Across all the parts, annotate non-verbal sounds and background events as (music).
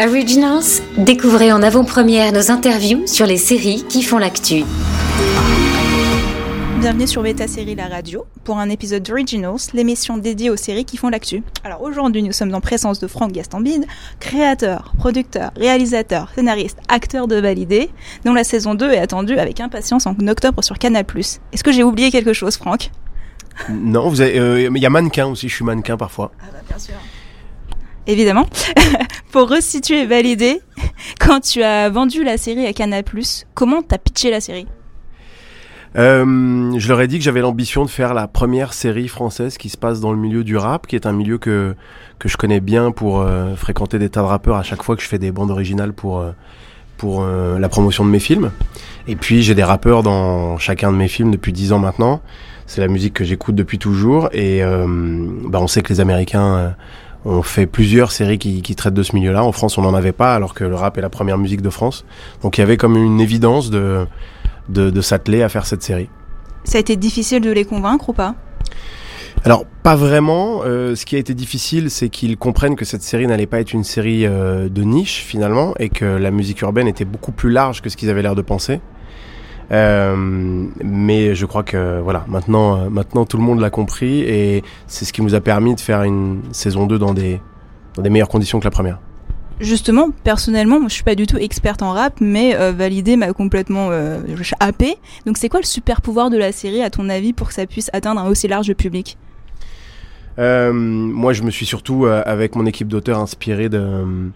Originals, découvrez en avant-première nos interviews sur les séries qui font l'actu. Bienvenue sur Beta Série La Radio pour un épisode d'Originals, l'émission dédiée aux séries qui font l'actu. Alors aujourd'hui, nous sommes en présence de Franck Gastambide, créateur, producteur, réalisateur, scénariste, acteur de Validé, dont la saison 2 est attendue avec impatience en octobre sur Canal+. Est-ce que j'ai oublié quelque chose, Franck? Non, euh, il y a mannequin aussi, je suis mannequin parfois. Ah bah bien sûr. Évidemment. (laughs) pour resituer Validé, (laughs) quand tu as vendu la série à Canal+, comment t'as pitché la série? Euh, je leur ai dit que j'avais l'ambition de faire la première série française qui se passe dans le milieu du rap, qui est un milieu que que je connais bien pour euh, fréquenter des tas de rappeurs à chaque fois que je fais des bandes originales pour euh, pour la promotion de mes films. Et puis j'ai des rappeurs dans chacun de mes films depuis dix ans maintenant. C'est la musique que j'écoute depuis toujours et bah, on sait que les Américains ont fait plusieurs séries qui, qui traitent de ce milieu-là. En France, on n'en avait pas, alors que le rap est la première musique de France. Donc il y avait comme une évidence de de, de s'atteler à faire cette série. Ça a été difficile de les convaincre ou pas? Alors pas vraiment. Euh, ce qui a été difficile, c'est qu'ils comprennent que cette série n'allait pas être une série euh, de niche finalement, et que la musique urbaine était beaucoup plus large que ce qu'ils avaient l'air de penser. Euh, mais je crois que voilà, maintenant, euh, maintenant tout le monde l'a compris, et c'est ce qui nous a permis de faire une saison 2 dans des dans des meilleures conditions que la première. Justement, personnellement, moi, je suis pas du tout experte en rap, mais euh, Validé m'a complètement euh, happé. Donc c'est quoi le super pouvoir de la série, à ton avis, pour que ça puisse atteindre un aussi large public? Euh, moi, je me suis surtout, avec mon équipe d'auteurs, inspiré de,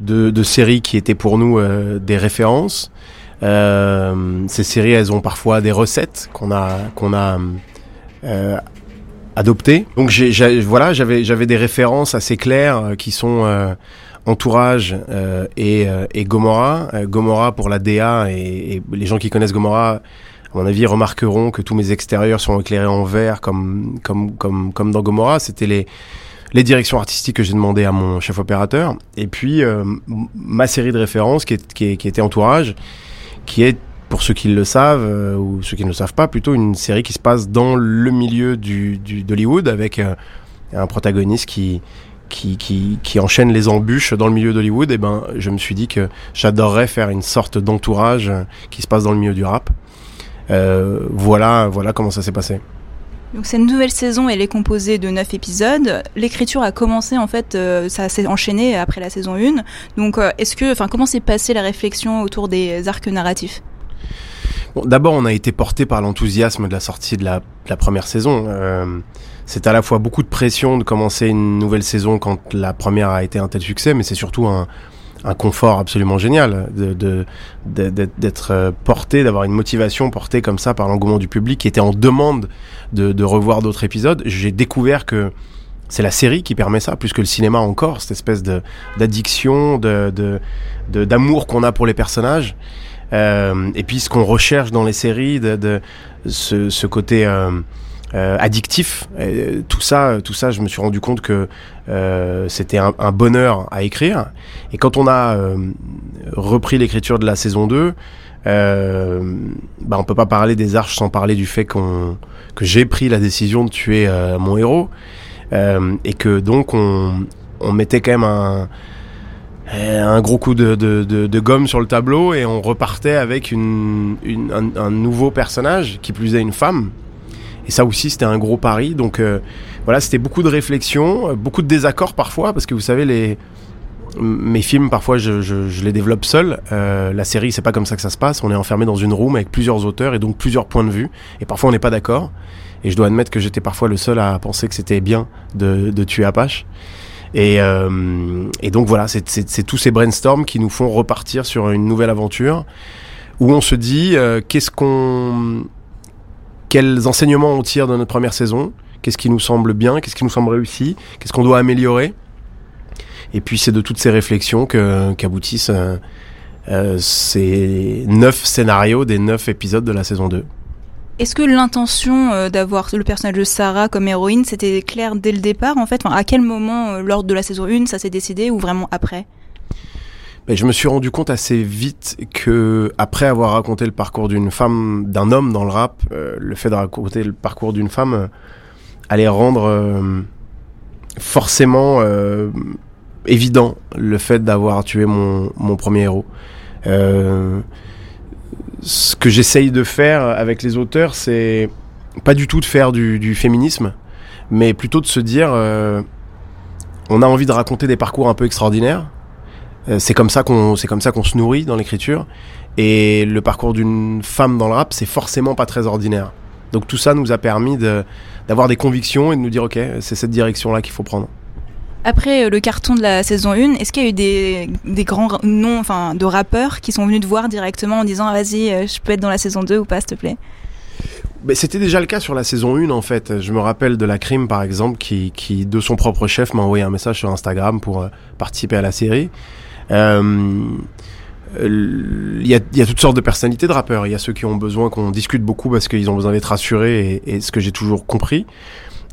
de, de séries qui étaient pour nous des références. Euh, ces séries, elles ont parfois des recettes qu'on a, qu'on a euh, adoptées. Donc, j'ai, voilà, j'avais, j'avais des références assez claires euh, qui sont Entourage euh, et, et Gomorrah. Euh, Gomorrah pour la DA et, les gens qui connaissent Gomorrah à mon avis, remarqueront que tous mes extérieurs sont éclairés en vert, comme comme comme comme dans Gomorrah. C'était les les directions artistiques que j'ai demandé à mon chef opérateur. Et puis ma série de références qui, qui, qui était Entourage, qui est pour ceux qui le savent euh, ou ceux qui ne le savent pas, plutôt une série qui se passe dans le milieu du du- d'Hollywood avec euh, un protagoniste qui qui, qui, qui enchaîne les embûches dans le milieu d'Hollywood, et ben, je me suis dit que j'adorerais faire une sorte d'entourage euh, qui se passe dans le milieu du rap. Euh, voilà, voilà comment ça s'est passé. Donc cette nouvelle saison, elle est composée de 9 épisodes. L'écriture a commencé en fait, euh, ça s'est enchaîné après la saison 1. Donc euh, est-ce que, enfin, comment s'est passée la réflexion autour des arcs narratifs? Bon, D'abord, on a été porté par l'enthousiasme de la sortie de la, première saison. Euh, c'est à la fois beaucoup de pression de commencer une nouvelle saison quand la première a été un tel succès, mais c'est surtout un, un confort absolument génial de, d'être- euh, porté, d'avoir une motivation portée comme ça par l'engouement du public qui était en demande de, de revoir d'autres épisodes. J'ai découvert que c'est la série qui permet ça, plus que le cinéma encore, cette espèce de d'addiction, de d'amour qu'on a pour les personnages. Euh, et puis ce qu'on recherche dans les séries, de, ce, ce côté euh, addictif, euh, tout ça, tout ça, je me suis rendu compte que euh, c'était un, bonheur à écrire. Et quand on a euh, repris l'écriture de la saison 2, euh, bah on peut pas parler des arches sans parler du fait qu'on que j'ai pris la décision de tuer euh, mon héros euh, et que donc on, on mettait quand même un euh, un gros coup de, de, gomme sur le tableau et on repartait avec une, une, un, un nouveau personnage, qui plus est une femme. Et ça aussi, c'était un gros pari. Donc euh, voilà, c'était beaucoup de réflexion, euh, beaucoup de désaccords parfois, parce que vous savez, mes films, parfois, je, les développe seul. Euh, la série, c'est pas comme ça que ça se passe. On est enfermé dans une room avec plusieurs auteurs et donc plusieurs points de vue. Et parfois, on n'est pas d'accord. Et je dois admettre que j'étais parfois le seul à penser que c'était bien de, tuer Apache. Et, donc voilà, c'est- tous ces brainstorms qui nous font repartir sur une nouvelle aventure où on se dit qu'est-ce qu'on, quels enseignements on tire de notre première saison, qu'est-ce qui nous semble bien, qu'est-ce qui nous semble réussi, qu'est-ce qu'on doit améliorer? Et puis c'est de toutes ces réflexions qu'aboutissent euh, euh, ces neuf scénarios des neuf épisodes de la saison 2. Est-ce que l'intention euh, d'avoir le personnage de Sarah comme héroïne, c'était clair dès le départ en fait? À quel moment, lors de la saison 1, ça s'est décidé ou vraiment après? Je me suis rendu compte assez vite que après avoir raconté le parcours d'une femme, d'un homme dans le rap, euh, le fait de raconter le parcours d'une femme euh, allait rendre euh, forcément évident le fait d'avoir tué mon, mon premier héros. Ce que j'essaye de faire avec les auteurs, c'est pas du tout de faire du, féminisme, mais plutôt de se dire, on a envie de raconter des parcours un peu extraordinaires. Euh, c'est comme ça qu'on, c'est comme ça qu'on se nourrit dans l'écriture. Et le parcours d'une femme dans le rap, c'est forcément pas très ordinaire. Donc tout ça nous a permis de, d'avoir des convictions et de nous dire, ok, c'est cette direction-là qu'il faut prendre. Après euh, le carton de la saison 1, est-ce qu'il y a eu des, des grands noms enfin, de rappeurs qui sont venus te voir directement en disant ah, vas-y, euh, je peux être dans la saison 2 ou pas, s'il te plaît? Mais c'était déjà le cas sur la saison 1 en fait. Je me rappelle de la crime par exemple qui, qui de son propre chef m'a envoyé un message sur Instagram pour euh, participer à la série. Euh, il y, a, y a toutes sortes de personnalités de rappeurs. Il y a ceux qui ont besoin qu'on discute beaucoup parce qu'ils ont besoin d'être rassurés et, ce que j'ai toujours compris.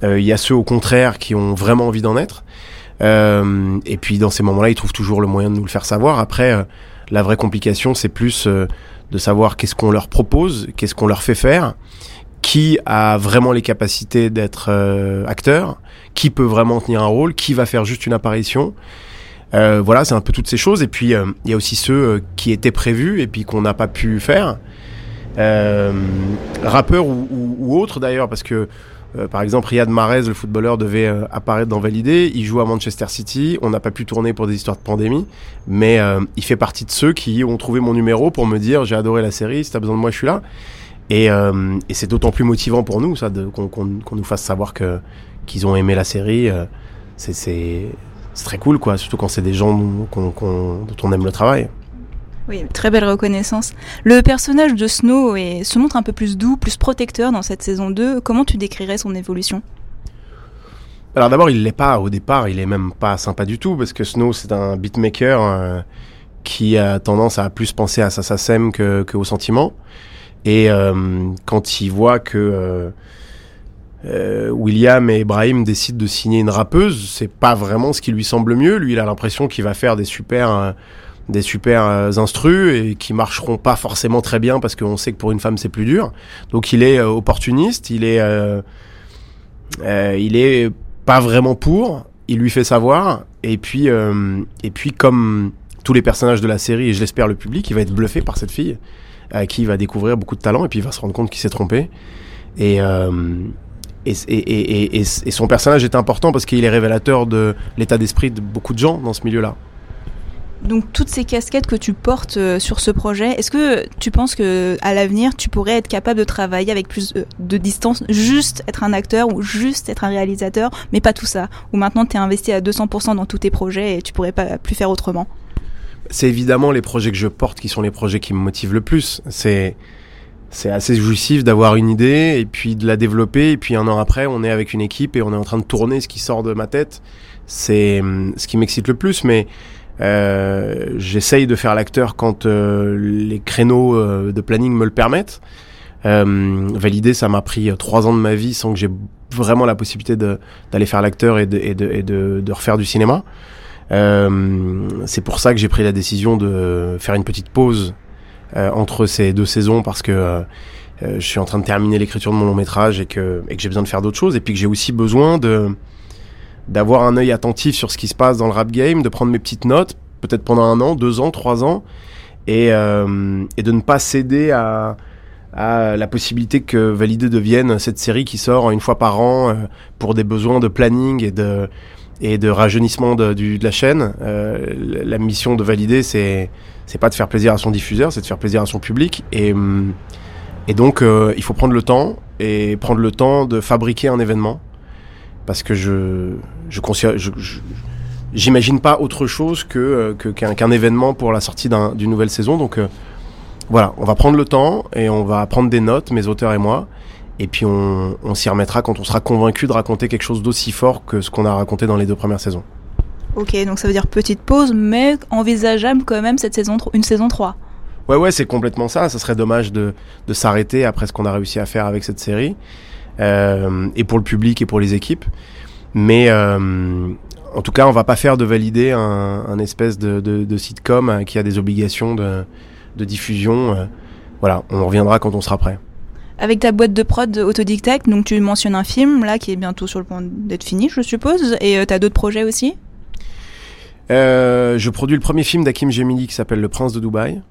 Il y a ceux au contraire qui ont vraiment envie d'en être. Euh, et puis dans ces moments-là, ils trouvent toujours le moyen de nous le faire savoir. Après, euh, la vraie complication, c'est plus euh, de savoir qu'est-ce qu'on leur propose, qu'est-ce qu'on leur fait faire, qui a vraiment les capacités d'être acteur, qui peut vraiment tenir un rôle, qui va faire juste une apparition. Voilà, c'est un peu toutes ces choses. Et puis il y a aussi ceux qui étaient prévus et puis qu'on n'a pas pu faire. rappeurs ou, autres d'ailleurs, parce que euh, par exemple, Riyad Mahrez, le footballeur, devait euh, apparaître dans Validé. Il joue à Manchester City. On n'a pas pu tourner pour des histoires de pandémie, mais euh, il fait partie de ceux qui ont trouvé mon numéro pour me dire j'ai adoré la série. Si t'as besoin de moi, je suis là. Et, c'est d'autant plus motivant pour nous, ça, qu'on nous fasse savoir qu'ils ont aimé la série. c'est très cool, quoi. Surtout quand c'est des gens dont on aime le travail. Oui, très belle reconnaissance. Le personnage de Snow est, se montre un peu plus doux, plus protecteur dans cette saison 2. Comment tu décrirais son évolution? Alors d'abord, il l'est pas au départ, il est même pas sympa du tout parce que Snow c'est un beatmaker euh, qui a tendance à plus penser à sa SACEM que, que au sentiment. Et euh, quand il voit que euh, euh, William et Ibrahim décident de signer une rappeuse, c'est pas vraiment ce qui lui semble mieux. Lui, il a l'impression qu'il va faire des super des super euh, instrus et qui marcheront pas forcément très bien parce qu'on sait que pour une femme c'est plus dur. Donc il est euh, opportuniste, il est euh, euh, il est pas vraiment pour, il lui fait savoir. Et puis et puis comme tous les personnages de la série et je l'espère le public, il va être bluffé par cette fille à qui il va découvrir beaucoup de talent et puis il va se rendre compte qu'il s'est trompé. Et et, et, et, et, son personnage est important parce qu'il est révélateur de l'état d'esprit de beaucoup de gens dans ce milieu-là. Donc toutes ces casquettes que tu portes euh, sur ce projet, est-ce que tu penses que à l'avenir tu pourrais être capable de travailler avec plus euh, de distance, juste être un acteur ou juste être un réalisateur, mais pas tout ça? Ou maintenant tu es investi à 200% dans tous tes projets et tu pourrais pas plus faire autrement? C'est évidemment les projets que je porte qui sont les projets qui me motivent le plus. C'est c'est assez jouissif d'avoir une idée et puis de la développer et puis un an après on est avec une équipe et on est en train de tourner ce qui sort de ma tête. C'est hum, ce qui m'excite le plus, mais euh, J'essaye de faire l'acteur quand euh, les créneaux euh, de planning me le permettent. Euh, valider, ça m'a pris euh, trois ans de ma vie sans que j'ai vraiment la possibilité d'aller faire l'acteur et, de, refaire du cinéma. c'est pour ça que j'ai pris la décision de faire une petite pause entre ces deux saisons parce que je suis en train de terminer l'écriture de mon long métrage et que, j'ai besoin de faire d'autres choses. Et puis que j'ai aussi besoin d'avoir un œil attentif sur ce qui se passe dans le rap game, de prendre mes petites notes, peut-être pendant un an, deux ans, trois ans, et, euh, de ne pas céder à, la possibilité que Validé devienne cette série qui sort une fois par an euh, pour des besoins de planning et de et de rajeunissement de, la chaîne. Euh, la mission de Validé, c'est c'est pas de faire plaisir à son diffuseur, c'est de faire plaisir à son public. Et, et donc, euh, il faut prendre le temps et prendre le temps de fabriquer un événement parce que je je j'imagine pas autre chose que euh, qu'un événement pour la sortie d'une nouvelle saison. Donc euh, voilà, on va prendre le temps et on va prendre des notes, mes auteurs et moi, et puis on, on s'y remettra quand on sera convaincu de raconter quelque chose d'aussi fort que ce qu'on a raconté dans les deux premières saisons. Ok, donc ça veut dire petite pause, mais envisageable quand même cette saison, une saison 3. Ouais, ouais, c'est complètement ça. Ça serait dommage de, de s'arrêter après ce qu'on a réussi à faire avec cette série euh, et pour le public et pour les équipes. Mais euh, en tout cas, on va pas faire de valider un, un espèce de, de, de, sitcom euh, qui a des obligations de, de diffusion. Euh. voilà, on reviendra quand on sera prêt. Avec ta boîte de prod autodidacte, donc tu mentionnes un film là qui est bientôt sur le point d'être fini, je suppose, et euh, tu as d'autres projets aussi? Euh, je produis le premier film d'Hakim Gemini qui s'appelle Le Prince de Dubaï.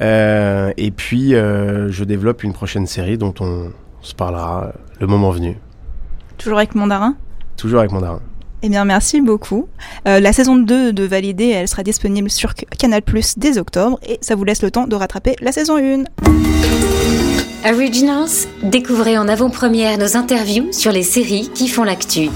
Euh, et puis, euh, je développe une prochaine série dont on se parlera le moment venu. Toujours avec Mandarin? Toujours avec Mandarin. Eh bien, merci beaucoup. Euh, la saison 2 de Validé, elle sera disponible sur Canal Plus dès octobre et ça vous laisse le temps de rattraper la saison 1. Originals, découvrez en avant-première nos interviews sur les séries qui font l'actu.